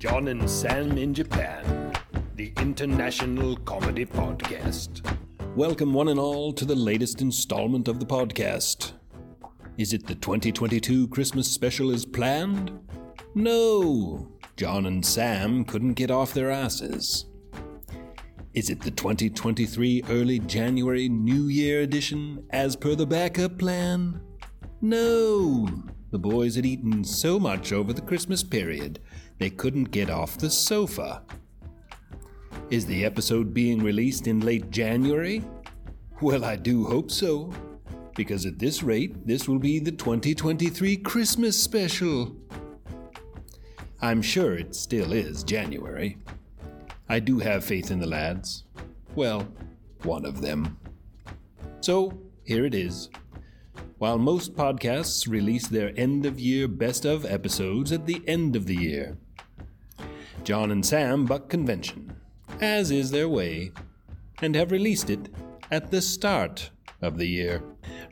John and Sam in Japan, the international comedy podcast. Welcome, one and all, to the latest installment of the podcast. Is it the 2022 Christmas special as planned? No, John and Sam couldn't get off their asses. Is it the 2023 early January New Year edition as per the backup plan? No! The boys had eaten so much over the Christmas period they couldn't get off the sofa. Is the episode being released in late January? Well, I do hope so, because at this rate, this will be the 2023 Christmas special. I'm sure it still is January. I do have faith in the lads. Well, one of them. So, here it is. While most podcasts release their end of year best of episodes at the end of the year, John and Sam buck convention, as is their way, and have released it at the start of the year.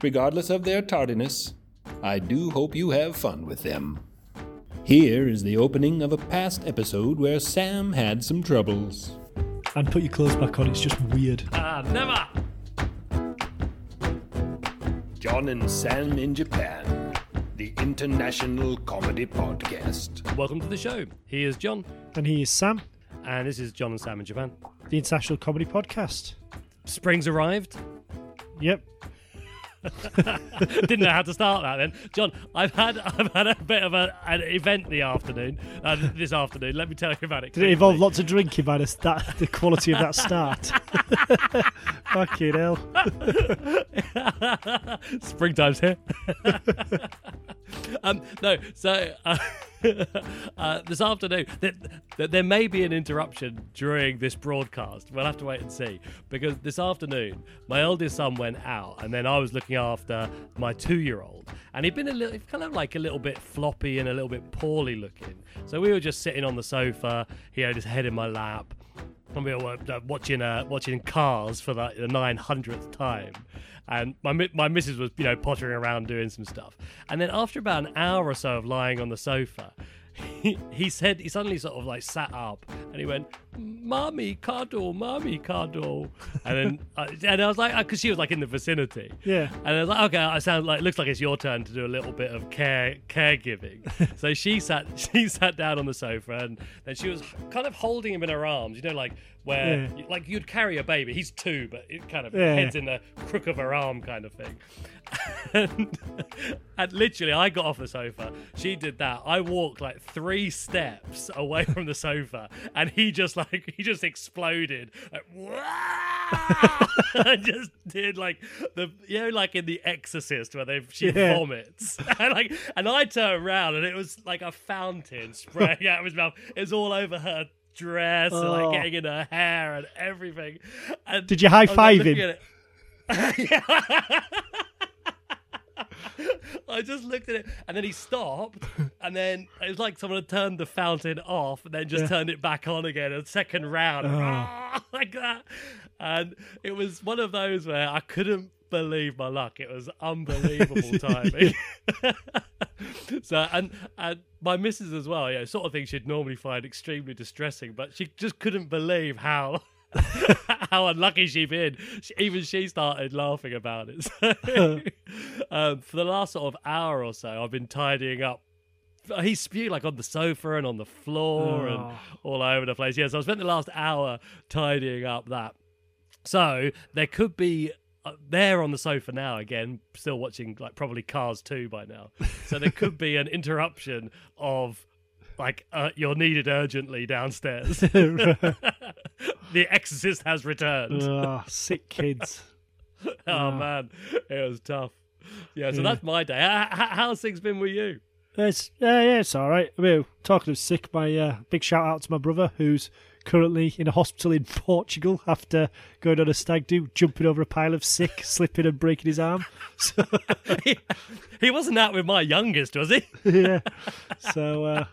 Regardless of their tardiness, I do hope you have fun with them. Here is the opening of a past episode where Sam had some troubles. And put your clothes back on, it's just weird. Ah, never. John and Sam in Japan, the international comedy podcast. Welcome to the show. He is John, And he is Sam, and this is John and Sam in Japan. the International Comedy Podcast. Spring's arrived. Yep. Didn't know how to start that then, John. I've had I've had a bit of a, an event the afternoon, uh, this afternoon. Let me tell you about it. Did it involve lots of drinking by the, that, the quality of that start? Fucking hell. Springtime's here. Um, no, so uh, uh, this afternoon, th- th- there may be an interruption during this broadcast. We'll have to wait and see because this afternoon, my eldest son went out, and then I was looking after my two-year-old, and he'd been a little, kind of like a little bit floppy and a little bit poorly looking. So we were just sitting on the sofa. He had his head in my lap. And we were uh, watching uh, watching Cars for like the nine hundredth time, and my my missus was you know pottering around doing some stuff, and then after about an hour or so of lying on the sofa, he, he said he suddenly sort of like sat up and he went, "Mommy cuddle, mommy cuddle," and then uh, and I was like, because she was like in the vicinity, Yeah. and I was like, okay, I sound like it looks like it's your turn to do a little bit of care caregiving. so she sat she sat down on the sofa and then she was kind of holding him in her arms, you know, like where Yeah. like you'd carry a baby. He's two, but it kind of Yeah. heads in the crook of her arm kind of thing. and, and literally, I got off the sofa. She did that. I walked like three steps away from the sofa, and he just like he just exploded. Like, and just did like the you know like in The Exorcist where they she Yeah. vomits and like and I turned around and it was like a fountain spraying out of his mouth. It was all over her dress and Oh. like getting in her hair and everything. And Did you like, high-five looking him? Yeah. I just looked at it, and then he stopped, and then it was like someone had turned the fountain off, and then just Yeah. turned it back on again. A second round, Oh. like that, and it was one of those where I couldn't believe my luck. It was unbelievable timing. so, and and my missus as well, you know, sort of thing she'd normally find extremely distressing, but she just couldn't believe how. how unlucky she'd been. She, even she started laughing about it. So, um, for the last sort of hour or so, I've been tidying up. He spewed like on the sofa and on the floor and Oh. all over the place. Yeah, so I spent the last hour tidying up that. So there could be uh, there on the sofa now again, still watching like probably Cars 2 by now. So there could be an interruption of like uh, you're needed urgently downstairs. the Exorcist has returned. oh, sick kids. oh man, it was tough. Yeah, so Yeah. that's my day. How, how, how's things been with you? It's yeah, yeah, it's all right. I mean, talking of sick, my uh, big shout out to my brother who's currently in a hospital in Portugal after going on a stag do, jumping over a pile of sick, slipping and breaking his arm. So he, he wasn't out with my youngest, was he? yeah, so uh,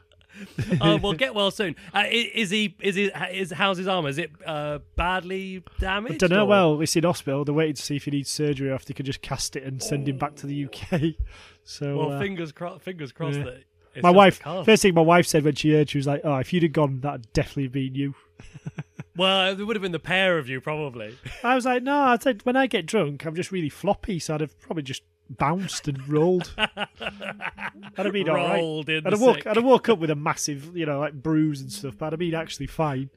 uh, well, get well soon. Uh, is he? Is he? Is how's his arm? Is it uh, badly damaged? I don't know. or- Well, it's in hospital. They're waiting to see if he needs surgery or if they could just cast it and send him back to the UK. So well, uh, fingers crossed. Fingers crossed yeah. that it's my wife, first thing my wife said when she heard, she was like, "Oh, if you'd have gone, that'd definitely been you." Well, it would have been the pair of you probably. I was like, "No, I said when I get drunk, I'm just really floppy, so I'd have probably just bounced and rolled. I'd have been all right. In I'd have woke. I'd have woke up with a massive, you know, like bruise and stuff, but I'd have been actually fine.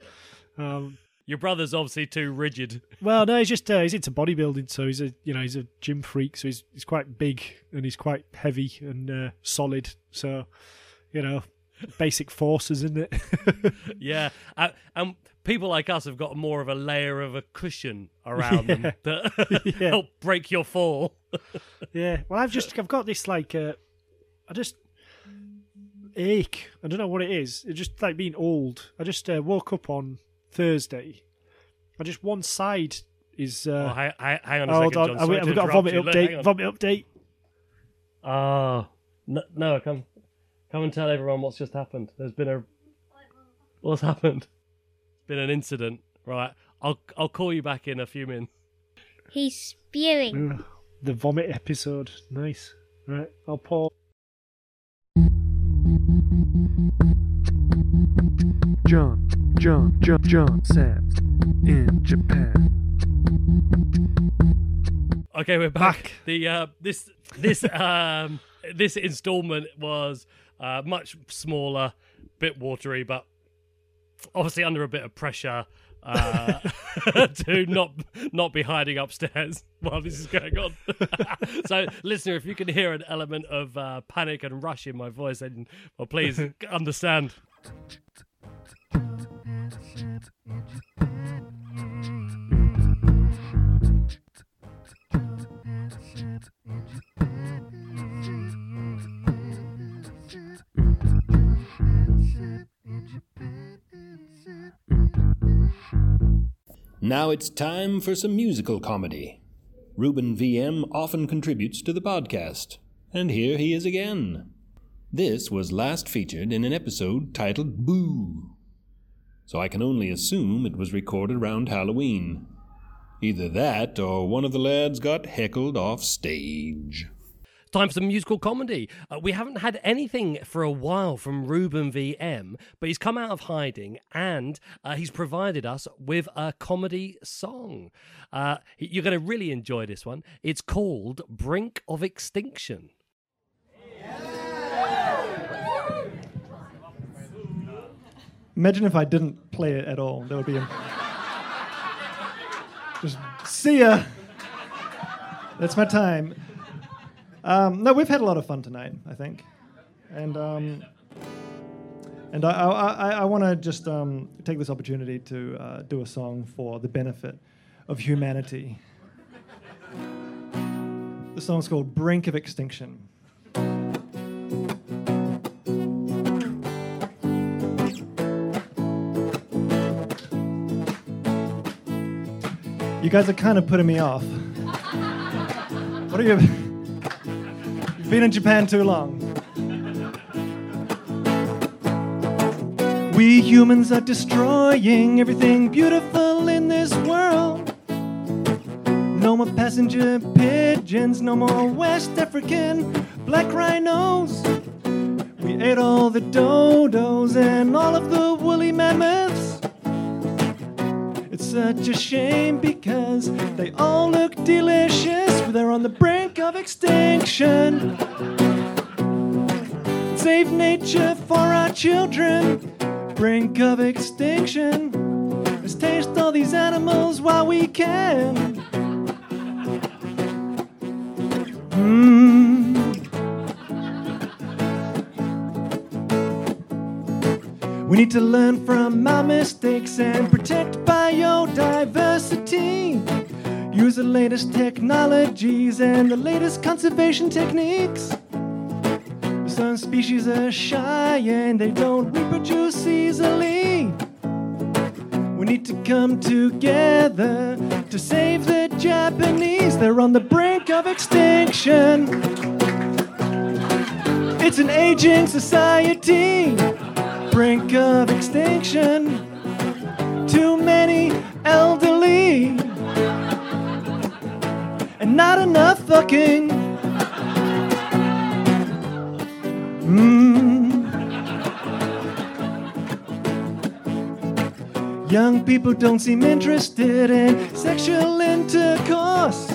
Um, Your brother's obviously too rigid. well, no, he's just uh, he's into bodybuilding, so he's a you know he's a gym freak, so he's he's quite big and he's quite heavy and uh, solid. So, you know, basic forces, isn't it? Yeah, uh, and people like us have got more of a layer of a cushion around them that Yeah. help break your fall. yeah. Well, I've just I've got this like uh, I just ache. I don't know what it is. It's just like being old. I just uh, woke up on Thursday. I just one side is. Oh, Uh, hang, hang- on a hold second, on, John. Have we, have got a vomit you. Update? on. Vomit update. Oh, no, no, come, come and tell everyone what's just happened. There's been a, what's happened? It's been an incident, right? I'll, I'll call you back in a few minutes. He's spewing. Ugh, the vomit episode. Nice. Right, I'll pause. John, John, John, John Sands in Japan. Okay, we're back. Back. The uh, this this um this installment was uh, much smaller, bit watery, but obviously under a bit of pressure uh, to not not be hiding upstairs while this is going on. so, listener, if you can hear an element of uh, panic and rush in my voice, then well, please understand. Now it's time for some musical comedy. Ruben VM often contributes to the podcast, and here he is again. This was last featured in an episode titled Boo. So I can only assume it was recorded around Halloween. Either that or one of the lads got heckled off stage. Time for some musical comedy. Uh, we haven't had anything for a while from Ruben VM, but he's come out of hiding and uh, he's provided us with a comedy song. Uh, you're going to really enjoy this one. It's called Brink of Extinction. Imagine if I didn't play it at all. That would be. A... Just see ya. That's my time. Um, no, we've had a lot of fun tonight. I think, and um, and I I, I, want to just um, take this opportunity to uh, do a song for the benefit of humanity. The song's called "Brink of Extinction." You guys are kind of putting me off. What are you? Been in Japan too long. We humans are destroying everything beautiful in this world. No more passenger pigeons, no more West African black rhinos. We ate all the dodos and all of the woolly mammoths. Such a shame because they all look delicious, but they're on the brink of extinction. Save nature for our children, brink of extinction. Let's taste all these animals while we can. Mm. We need to learn from our mistakes and protect biodiversity. Use the latest technologies and the latest conservation techniques. Some species are shy and they don't reproduce easily. We need to come together to save the Japanese. They're on the brink of extinction. It's an aging society, brink of extinction. Too many elderly, and not enough fucking. Mm. Young people don't seem interested in sexual intercourse.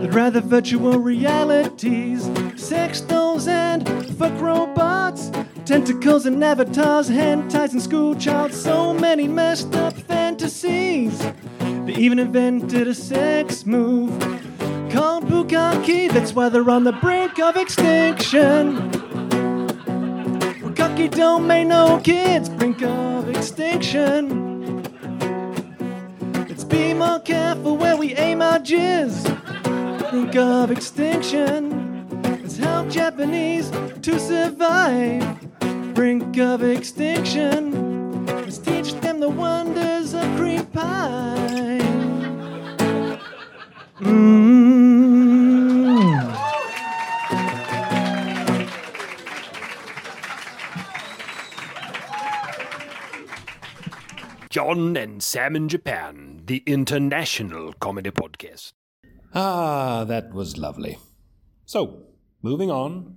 They'd rather virtual realities, sex dolls and fuck robots, tentacles and avatars, hentai and school child, so many messed up fantasies. They even invented a sex move called bukkake. That's why they're on the brink of extinction. Bukkake don't make no kids, brink of extinction. Let's be more careful where we aim our jizz. Brink of extinction. Let's help Japanese to survive. Brink of extinction. Let's teach them the wonders of cream pie. Mmm. John and Sam in Japan, the international comedy podcast. Ah, that was lovely. So, moving on,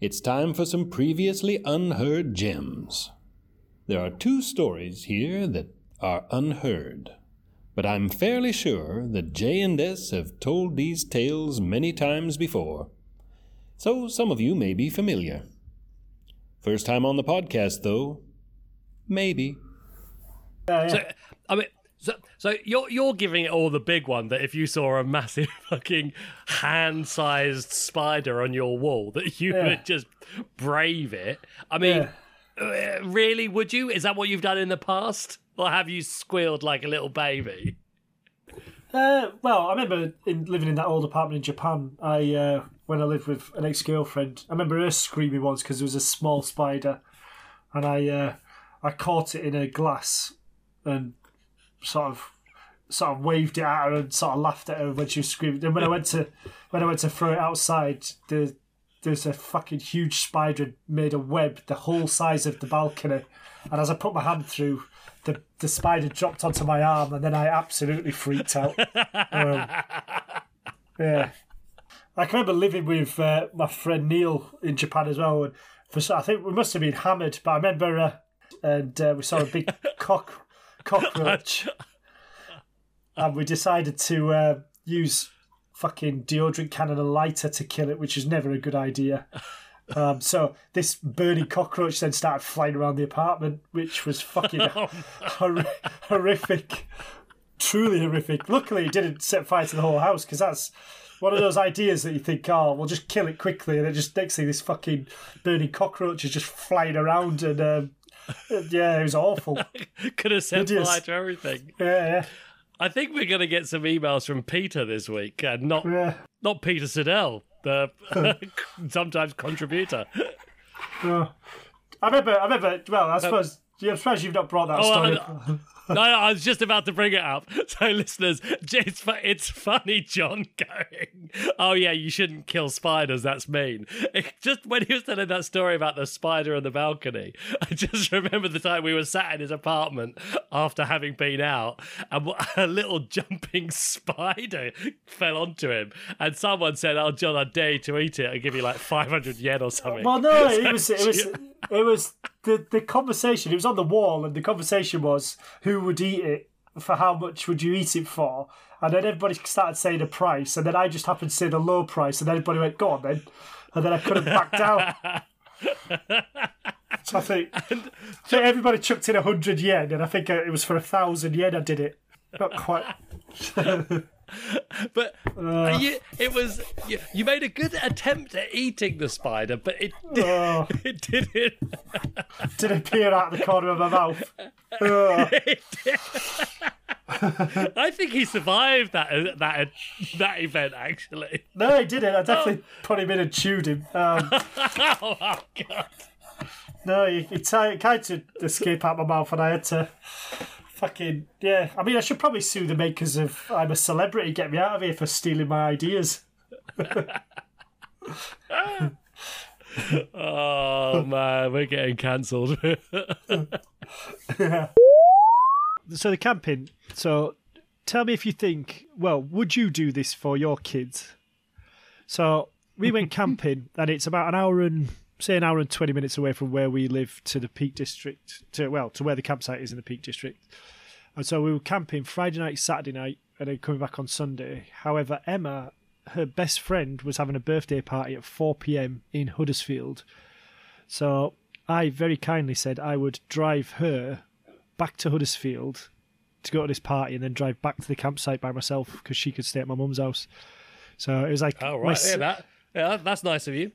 it's time for some previously unheard gems. There are two stories here that are unheard, but I'm fairly sure that J and S have told these tales many times before, so some of you may be familiar. First time on the podcast, though, maybe. Yeah, So, I mean, so, so you're you're giving it all the big one that if you saw a massive fucking hand-sized spider on your wall, that you Yeah. would just brave it. I mean, uh, really, would you? Is that what you've done in the past, or have you squealed like a little baby? Uh, well, I remember in, living in that old apartment in Japan. I uh, when I lived with an ex girlfriend, I remember her screaming once because there was a small spider, and I uh, I caught it in a glass and sort of sort of waved it at her and sort of laughed at her when she was screaming. Then when I went to when I went to throw it outside, the there's a fucking huge spider made a web the whole size of the balcony, and as I put my hand through. The, the spider dropped onto my arm and then I absolutely freaked out. Um, yeah. I can remember living with uh, my friend Neil in Japan as well. And for I think we must have been hammered, but I remember uh, and uh, we saw a big cock cockroach, and we decided to uh, use fucking deodorant can and a lighter to kill it, which is never a good idea. Um, so this burning cockroach then started flying around the apartment, which was fucking hor- horrific, truly horrific. Luckily, it didn't set fire to the whole house because that's one of those ideas that you think, oh, we'll just kill it quickly, and then just next thing, this fucking burning cockroach is just flying around, and um, yeah, it was awful. Could have set Hideous. fire to everything. Yeah, yeah. I think we're going to get some emails from Peter this week, and not yeah, not Peter Siddell, the sometimes contributor. yeah. I remember, I remember. Well, I uh, suppose. Yeah, I'm surprised you've not brought that Oh, story. I- up. No, no, I was just about to bring it up. So, listeners, it's it's funny, John going, "Oh yeah, you shouldn't kill spiders. That's mean." It just when he was telling that story about the spider on the balcony, I just remember the time we were sat in his apartment after having been out, and a little jumping spider fell onto him, and someone said, "Oh, John, I dare you to eat it. I'll give you like five hundred yen or something." Well, no, it was it was it was the the conversation. It was on the wall, and the conversation was who would eat it for how much would you eat it for, and then everybody started saying a price, and then I just happened to say the low price, and then everybody went, "Go on, then," and then I couldn't back down. So I think, think everybody chucked in a hundred yen, and I think it was for a thousand yen. I did it. Not quite. But uh, you, it was you, you made a good attempt at eating the spider, but it Oh, it didn't. did it appear out of the corner of my mouth? Oh. It did. I think he survived that that that event actually. No, he didn't. I definitely put him in and chewed him. Um, oh, oh, God. no, he, he tried tried to escape out my mouth, and I had to fucking yeah. I mean, I should probably sue the makers of "I'm a Celebrity." Get me out of here for stealing my ideas. Oh man, we're getting cancelled. So the camping. So tell me if you think. Well, would you do this for your kids? So we went camping, and it's about an hour and say an hour and twenty minutes away from where we live to the Peak District. To well, to where the campsite is in the Peak District. And so we were camping Friday night, Saturday night, and then coming back on Sunday. However, Emma, her best friend, was having a birthday party at 4 p.m. in Huddersfield. So I very kindly said I would drive her back to Huddersfield to go to this party and then drive back to the campsite by myself because she could stay at my mum's house. So it was like oh right, s- yeah, that yeah, that's nice of you.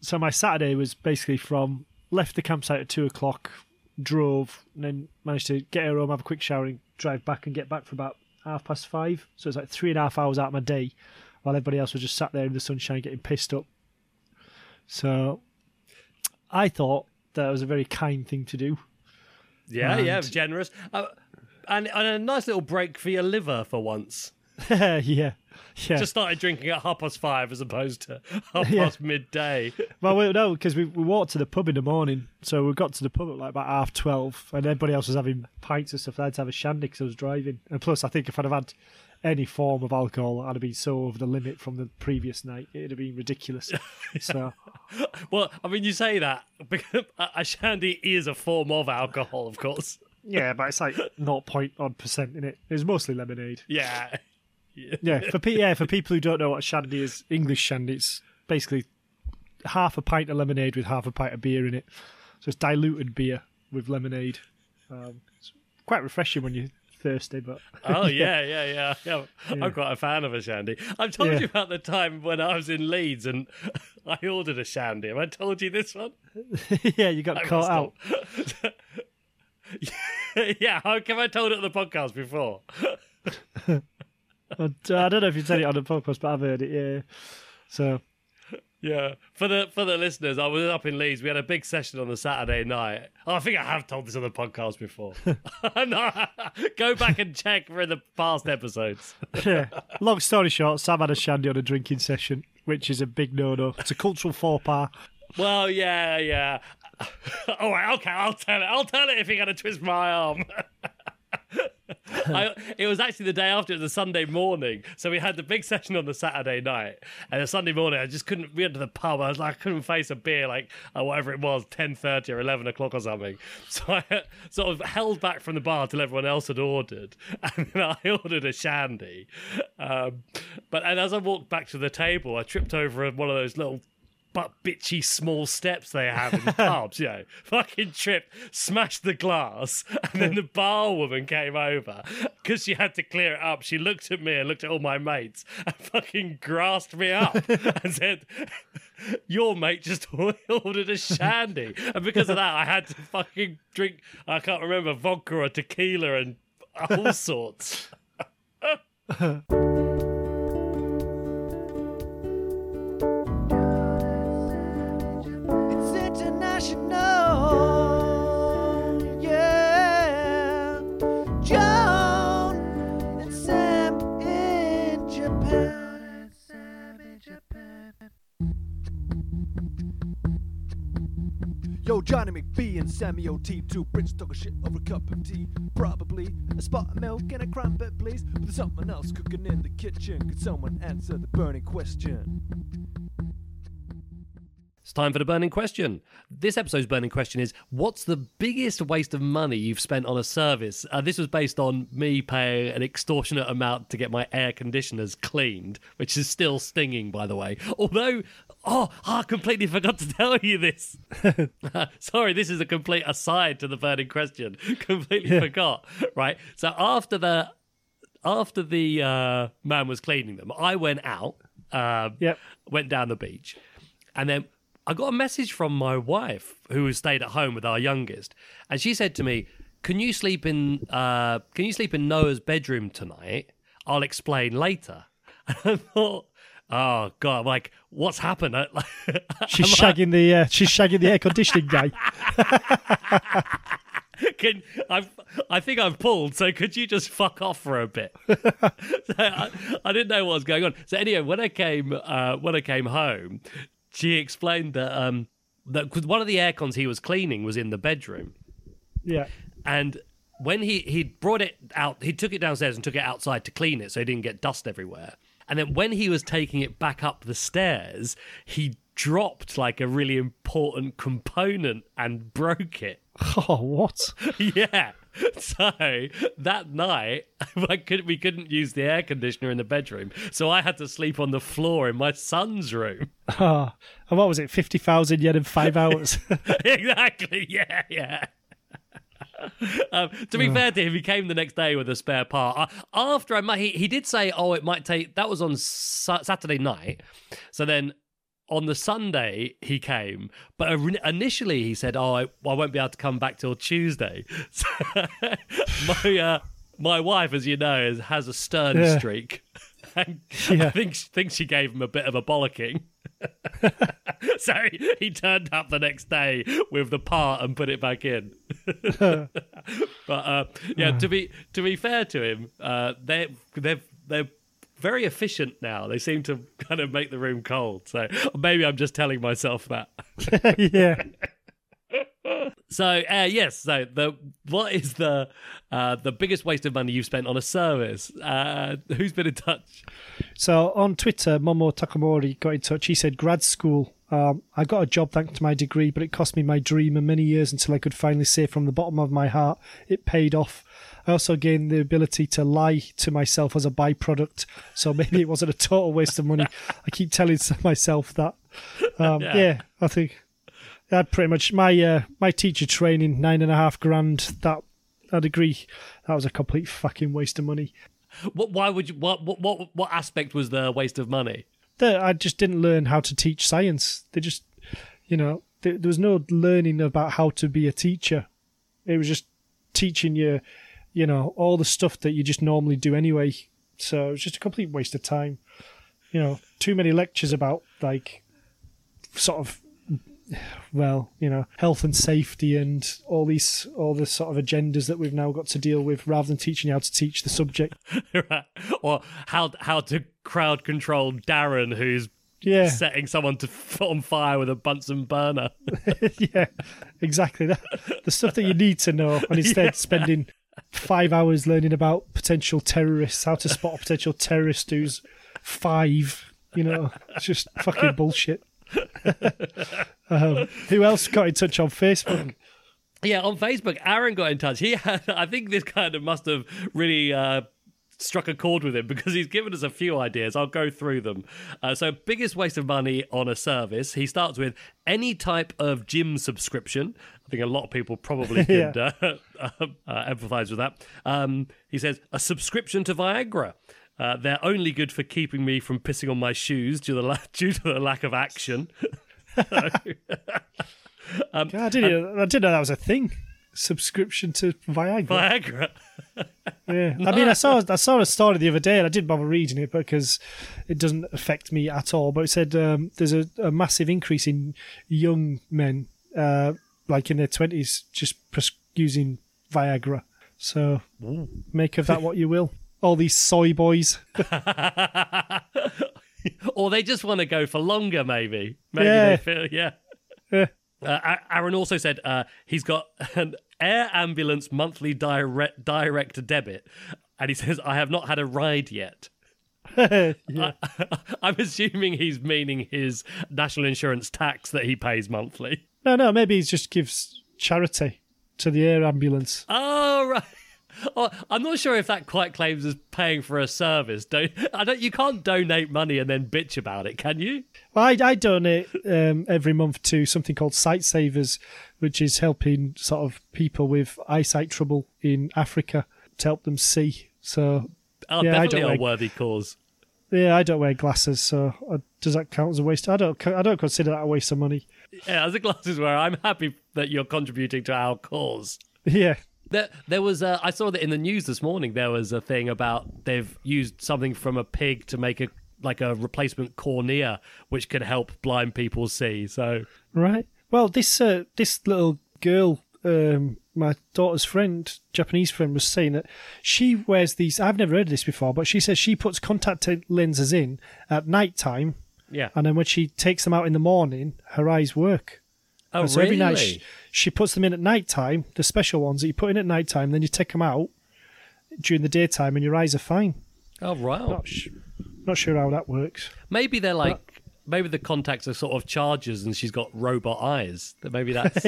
So my Saturday was basically from left the campsite at two o'clock, drove, and then managed to get her home, have a quick shower, and drive back and get back for about half past five. So it's like three and a half hours out of my day, while everybody else was just sat there in the sunshine getting pissed up. So I thought that was a very kind thing to do. Yeah, yeah, generous, uh, and and a nice little break for your liver for once. yeah, yeah. Just started drinking at half past five as opposed to half Yeah. past midday. Well, we, no, because we, we walked to the pub in the morning, so we got to the pub at like about half twelve, and everybody else was having pints and stuff. I had to have a shandy because I was driving, and plus, I think if I'd have had any form of alcohol, I'd have been so over the limit from the previous night. It'd have been ridiculous. So, Well, I mean, you say that because a shandy is a form of alcohol, of course. yeah, but it's like 0. odd percent in it. It was mostly lemonade. Yeah, Yeah, for pe- yeah for people who don't know what shandy is, English shandy, it's basically half a pint of lemonade with half a pint of beer in it. So it's diluted beer with lemonade. Um, it's quite refreshing when you're thirsty, but Oh yeah, yeah, yeah, yeah. I'm quite a fan of a shandy. I've told Yeah. you about the time when I was in Leeds and I ordered a shandy. Have I told you this one? yeah, you got I caught out. yeah, how come I told it on the podcast before? Uh, I don't know if you said it on the podcast, but I've heard it. Yeah. So Yeah, for the for the listeners, I was up in Leeds. We had a big session on the Saturday night. Oh, I think I have told this on the podcast before. go back and check for the past episodes. yeah. Long story short, Sam had a shandy on a drinking session, which is a big no-no. It's a cultural faux pas. Well, yeah, yeah. All right, okay, I'll tell it. I'll tell it if you're gonna twist my arm. I, it was actually the day after. It was a Sunday morning, so we had the big session on the Saturday night, and the Sunday morning I just couldn't. We went to the pub. I was like, I couldn't face a beer, like uh, whatever it was, ten thirty or eleven o'clock or something. So I sort of held back from the bar till everyone else had ordered, and then I ordered a shandy. Um, but and as I walked back to the table, I tripped over one of those little but bitchy small steps they have in pubs, you know, fucking tripped, smashed the glass, and then the bar woman came over because she had to clear it up. She looked at me and looked at all my mates and fucking grasped me up and said, Your mate just ordered a shandy. And because of that, I had to fucking drink, I can't remember, vodka or tequila and all sorts. Johnny McBee and Sammy O.T. Two Brits talking shit over a cup of tea. Probably a spot of milk and a crumpet, please. But there's something else cooking in the kitchen. Could someone answer the burning question? It's time for the burning question. This episode's burning question is What's the biggest waste of money you've spent on a service? Uh, this was based on me paying an extortionate amount to get my air conditioners cleaned, which is still stinging, by the way. Although, oh, I completely forgot to tell you this. Sorry, this is a complete aside to the burning question. completely forgot. Right. So after the after the uh, man was cleaning them, I went out, um, Yep. went down the beach, and then I got a message from my wife who stayed at home with our youngest, and she said to me, can you sleep in uh, can you sleep in Noah's bedroom tonight? I'll explain later. And I thought, oh god, like what's happened? She's shagging the uh, she's shagging the air conditioning guy. Can I? I think I've pulled. So could you just fuck off for a bit? so I, I didn't know what was going on. So anyway, when I came uh, when I came home, she explained that um that one of the air cons he was cleaning was in the bedroom, Yeah. and when he he brought it out, he took it downstairs and took it outside to clean it so he didn't get dust everywhere. And then when he was taking it back up the stairs, he dropped like a really important component and broke it. Oh, what? yeah. So that night, I could, we couldn't use the air conditioner in the bedroom, so I had to sleep on the floor in my son's room. Oh, and what was it? Fifty thousand yen in five hours. exactly. Yeah, yeah. um, to be fair to him, he came the next day with a spare part. Uh, after I he, he did say, "Oh, it might take." That was on Sa- Saturday night. So then on the Sunday he came, but initially he said, "Oh, I, I won't be able to come back till Tuesday." So my uh, my wife, as you know, is, has a stern Yeah. streak. And I Yeah. think think she gave him a bit of a bollocking. so he, turned up the next day with the part and put it back in. but uh, yeah, to be to be fair to him, uh, they they're they're very efficient now. They seem to kind of make the room cold. So maybe I'm just telling myself that. yeah. So uh, yes, so the what is the uh, the biggest waste of money you've spent on a service? Uh, who's been in touch? So on Twitter, Momo Takamori got in touch. He said, grad school. Um, I got a job thanks to my degree, but it cost me my dream and many years until I could finally say from the bottom of my heart it paid off. I also gained the ability to lie to myself as a byproduct, so maybe it wasn't a total waste of money. I keep telling myself that. Um, Yeah. yeah. I think that pretty much my uh, my teacher training nine and a half grand. That I'd agree. That was a complete fucking waste of money. What? Why would you? What? What? What, what aspect was the waste of money? that I just didn't learn how to teach science. They just, you know, there, there was no learning about how to be a teacher. It was just teaching you, you know, all the stuff that you just normally do anyway. So it was just a complete waste of time. You know, too many lectures about like sort of well, you know, health and safety and all these all the sort of agendas that we've now got to deal with rather than teaching you how to teach the subject. Right. or how how to crowd control Darren, who's Yeah. setting someone to on fire with a Bunsen burner. yeah, exactly. That, the stuff that you need to know, and instead spending five hours learning about potential terrorists, how to spot a potential terrorist who's five. You know, it's just fucking bullshit. um, who else got in touch on Facebook? Yeah, on Facebook, Aaron got in touch. He had, I think this kind of must have really uh, struck a chord with him because he's given us a few ideas. I'll go through them. Uh, so, biggest waste of money on a service. He starts with any type of gym subscription. I think a lot of people probably could uh, uh, empathize with that. Um, he says a subscription to Viagra. Uh, they're only good for keeping me from pissing on my shoes due to the, la- due to the lack of action. God, I didn't. I didn't know that was a thing. Subscription to Viagra. Viagra. Yeah, I mean, I saw I saw a story the other day, and I didn't bother reading it because it doesn't affect me at all. But it said um, there's a, a massive increase in young men, uh, like in their twenties, just pres- using Viagra. So make of that what you will. All these soy boys. or they just want to go for longer, maybe. Maybe Yeah. they feel, yeah. Yeah. Uh, Aaron also said uh, he's got an air ambulance monthly direct direct debit, and he says I have not had a ride yet. yeah. I'm assuming he's meaning his national insurance tax that he pays monthly. No, no, maybe he just gives charity to the air ambulance. Oh right. Oh, I'm not sure if that quite claims as paying for a service. Don't I don't you can't donate money and then bitch about it, can you? Well, I, I donate um, every month to something called Sightsavers, which is helping sort of people with eyesight trouble in Africa to help them see. So Oh, Yeah, I don't a like- worthy cause. yeah, I don't wear glasses, so uh, does that count as a waste? I don't. I don't consider that a waste of money. Yeah, as a glasses wearer, I'm happy that you're contributing to our cause. Yeah, There, there was. A, I saw that in the news this morning. There was a thing about they've used something from a pig to make a like a replacement cornea, which can help blind people see. So Right. Well, this uh, this little girl, um, my daughter's friend, Japanese friend, was saying that she wears these. I've never heard of this before, but she says she puts contact lenses in at night time, yeah. and then when she takes them out in the morning, her eyes work. Oh, And so really? every night she, she puts them in at night time, the special ones that you put in at night time, then you take them out during the daytime, and your eyes are fine. oh, right. Not, sh- not sure how that works. Maybe they're like. Maybe the contacts are sort of chargers, and she's got robot eyes. That maybe that's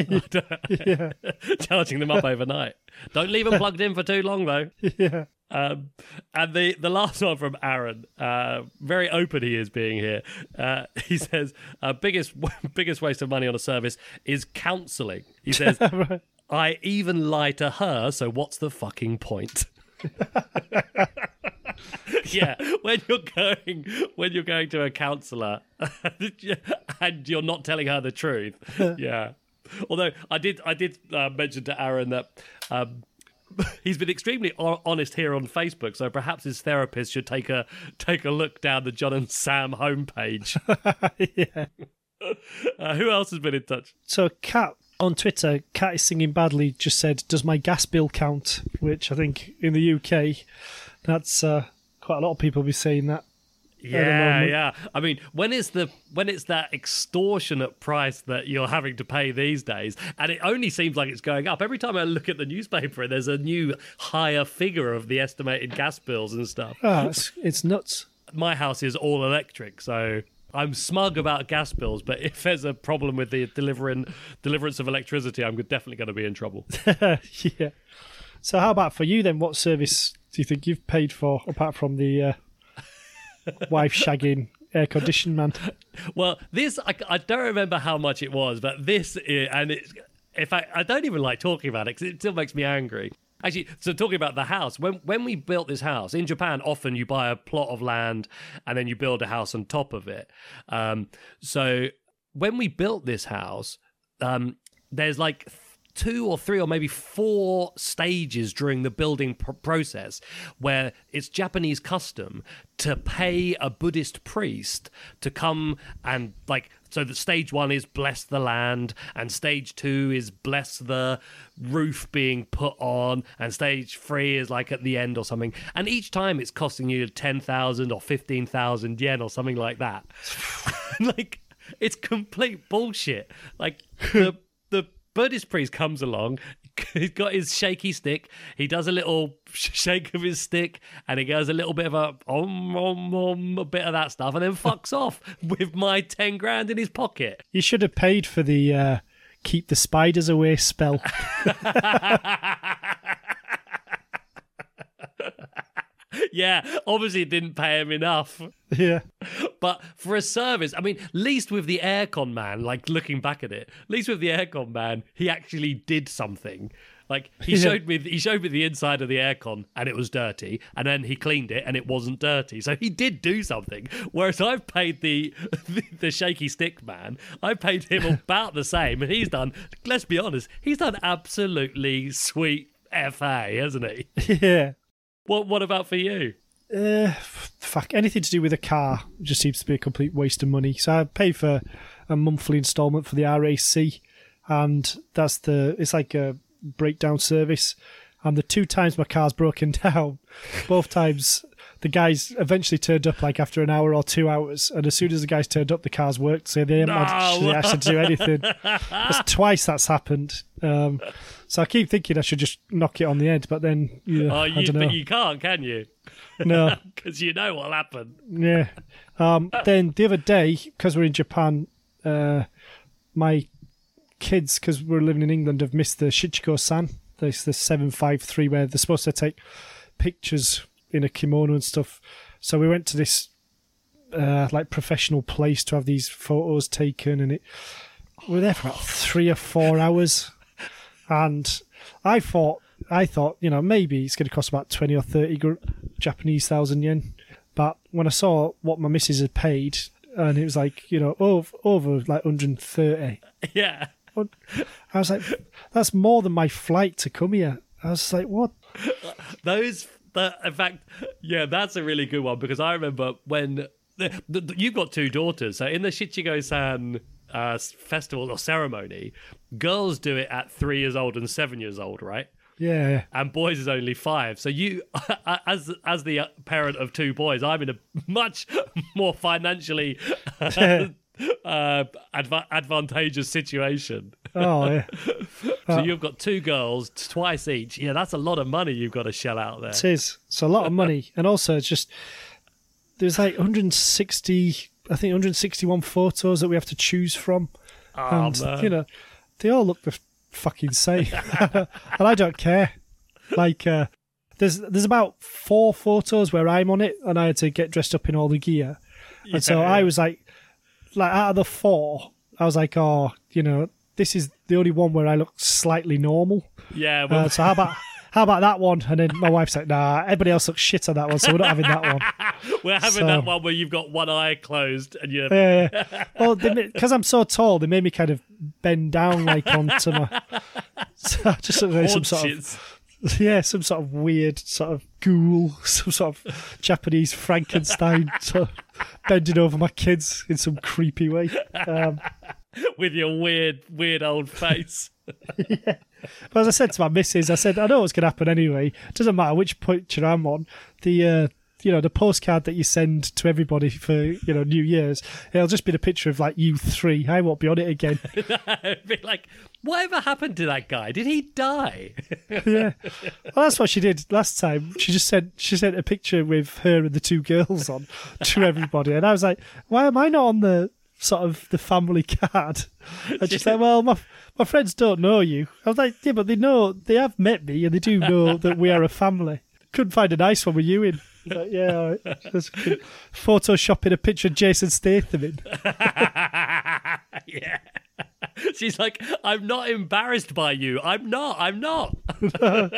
Yeah, charging them up overnight. Don't leave them plugged in for too long, though. yeah. Um, and the, the last one from Aaron, uh, very open he is being here. Uh, he says, uh, biggest biggest waste of money on a service is counselling. He says, I even lie to her, so what's the fucking point? yeah, when you're going when you're going to a counsellor and you're not telling her the truth. Yeah. Although I did I did uh, mention to Aaron that um, he's been extremely honest here on Facebook, so perhaps his therapist should take a take a look down the John and Sam homepage. yeah. Uh, who else has been in touch? So, Cat on Twitter, Cat is singing badly. Just said, "Does my gas bill count?" Which I think in the UK, that's uh, quite a lot of people be saying that. Yeah, yeah. I mean, when it's the when it's that extortionate price that you're having to pay these days, and it only seems like it's going up every time I look at the newspaper. There's a new higher figure of the estimated gas bills and stuff. Ah, it's, it's nuts. My house is all electric, so I'm smug about gas bills. But if there's a problem with the delivering deliverance of electricity, I'm definitely going to be in trouble. yeah. So, how about for you then? What service do you think you've paid for apart from the uh, wife shagging air condition man? Well, this I, I don't remember how much it was, but this i- and it's if I I don't even like talking about it because it still makes me angry. Actually, so talking about the house, when when we built this house in Japan, often you buy a plot of land and then you build a house on top of it. Um, so when we built this house, um, there's like two or three or maybe four stages during the building pr- process where it's Japanese custom to pay a Buddhist priest to come and like so the stage one is bless the land and stage two is bless the roof being put on and stage three is like at the end or something and each time it's costing you 10,000 or 15,000 yen or something like that like it's complete bullshit. Like the Buddhist priest comes along, he's got his shaky stick. He does a little shake of his stick, and he goes a little bit of a om om om, a bit of that stuff, and then fucks off with my ten grand in his pocket. You should have paid for the uh, keep the spiders away spell. Yeah, obviously it didn't pay him enough. yeah. But for a service, I mean, least with the aircon man, like looking back at it, least with the aircon man, he actually did something. Like he Yeah. showed me, he showed me the inside of the aircon, and it was dirty, and then he cleaned it, and it wasn't dirty. So he did do something. Whereas I've paid the the, the shaky stick man, I paid him about the same, and he's done. Let's be honest, he's done absolutely sweet fa, hasn't he? Yeah. What What about for you? Uh, fuck anything to do with a car just seems to be a complete waste of money. So I pay for a monthly instalment for the RAC, and that's the it's like a breakdown service. And the two times my car's broken down, both times the guys eventually turned up like after an hour or two hours, and as soon as the guys turned up, the cars worked. So they haven't actually No. asked to do anything. That's twice that's happened. Um, so I keep thinking I should just knock it on the head, but then yeah, Oh, you, but you can't, can you? no. Because you know what'll happen. Yeah. Um, then the other day, because we're in Japan, uh, my kids, because we're living in England, have missed the Shichi-Go-San. There's the 753 where they're supposed to take pictures in a kimono and stuff. So we went to this uh, like professional place to have these photos taken, and it we were there for about three or four hours. And I thought, I thought, you know, maybe it's going to cost about twenty or thirty gr- Japanese thousand yen. But when I saw what my missus had paid, and it was like, you know, over, over like 130, Yeah. I was like, that's more than my flight to come here. I was like, what? Those, the, in fact, yeah, that's a really good one because I remember when the, the, you've got two daughters. So in the Shichi-Go-San uh, festival or ceremony, girls do it at three years old and seven years old, right? Yeah. and boys is only five. So you, as as the parent of two boys, I'm in a much more financially uh, uh, adva- advantageous situation. Oh, yeah. So you've got two girls, twice each. Yeah, that's a lot of money you've got to shell out there. It is. It's a lot of money. And also, it's just, there's like 160, I think 161 photos that we have to choose from. Oh, and, man. you know, they all look the fucking same. and I don't care. Like, uh, there's there's about four photos where I'm on it, and I had to get dressed up in all the gear. And so Yeah. I was like, like out of the four, I was like, oh, you know, this is the only one where I look slightly normal. Yeah, well, Uh, so how about how about that one? And then my wife's like, nah, everybody else looks shit on that one, so we're not having that one. we're having so- that one where you've got one eye closed and you're. Yeah. well, because I'm so tall, they made me kind of bend down like onto my. So I just look like some sort of. yeah, some sort of weird sort of ghoul, some sort of Japanese Frankenstein, sort of bending over my kids in some creepy way. Um, with your weird, weird old face. yeah. but as I said to my missus, I said I know what's going to happen anyway. It doesn't matter which picture I'm on. The uh, you know the postcard that you send to everybody for you know New Year's, it'll just be the picture of like you three. I won't be on it again. Be like, whatever happened to that guy? Did he die? yeah. Well, that's what she did last time. She just sent she sent a picture with her and the two girls on to everybody, and I was like, "Why am I not on the sort of the family card?" And she's like, "Well, my my friends don't know you." I was like, "Yeah, but they know they have met me, and they do know that we are a family." Couldn't find a nice one with you in. Yeah, all right. That's photoshopping a picture of Jason Statham in. yeah. She's like, I'm not embarrassed by you. I'm not. I'm not.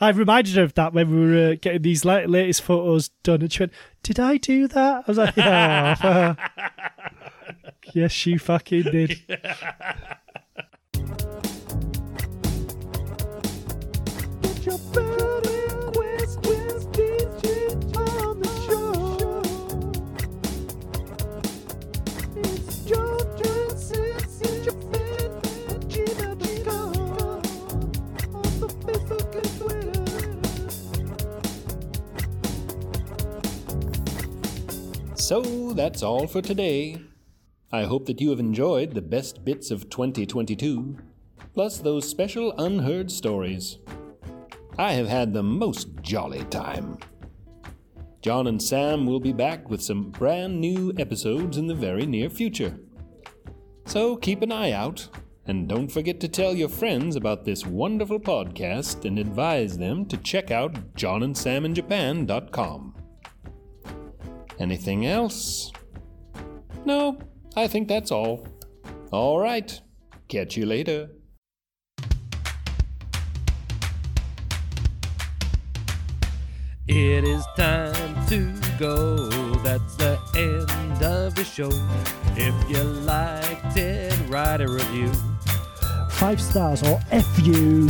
I reminded her of that when we were uh, getting these la- latest photos done, and she went, "Did I do that?" I was like, "Yeah." yes, you fucking did. So that's all for today. I hope that you have enjoyed the best bits of 2022, plus those special unheard stories. I have had the most jolly time. John and Sam will be back with some brand new episodes in the very near future. So keep an eye out, and don't forget to tell your friends about this wonderful podcast and advise them to check out johnandsaminjapan.com. Anything else? No, I think that's all. All right. Catch you later. It is time to go. That's the end of the show. If you liked it, write a review. Five stars or F you.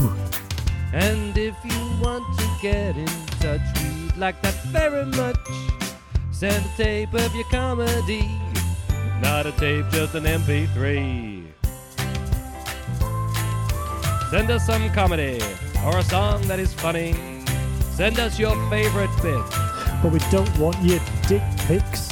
And if you want to get in touch, we'd like that very much. Send a tape of your comedy, not a tape, just an MP3. Send us some comedy or a song that is funny. Send us your favorite bit. But we don't want your dick pics.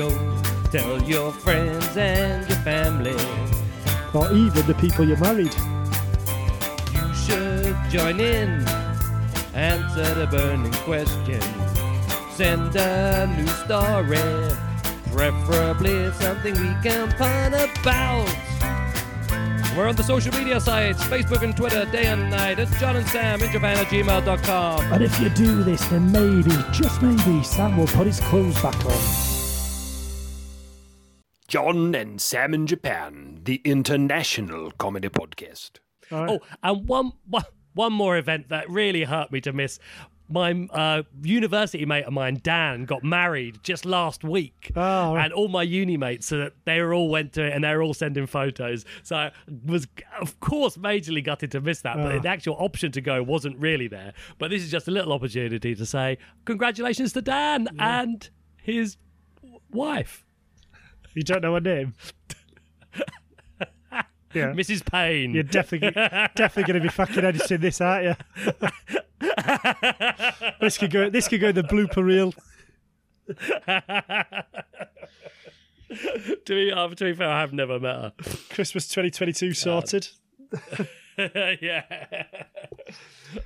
Show. Tell your friends and your family. Or even the people you married. You should join in. Answer the burning question. Send a new story. Preferably something we can pun about. We're on the social media sites Facebook and Twitter day and night. It's John and Sam in Japan at gmail.com. And if you do this, then maybe, just maybe, Sam will put his clothes back on. John and Sam in Japan, the international comedy podcast. Oh, and one, one one more event that really hurt me to miss. My uh, university mate of mine, Dan, got married just last week, Oh, right. and all my uni mates, so that they were all went to it, and they were all sending photos. So I was, of course, majorly gutted to miss that. Oh. But the actual option to go wasn't really there. But this is just a little opportunity to say congratulations to Dan and his wife, You don't know her name. yeah. Mrs. Payne. You're definitely definitely going to be fucking editing this, aren't you? this could go. This could go in the blooper reel. to, be, uh, to be fair, I have never met her. Christmas 2022 sorted. yeah.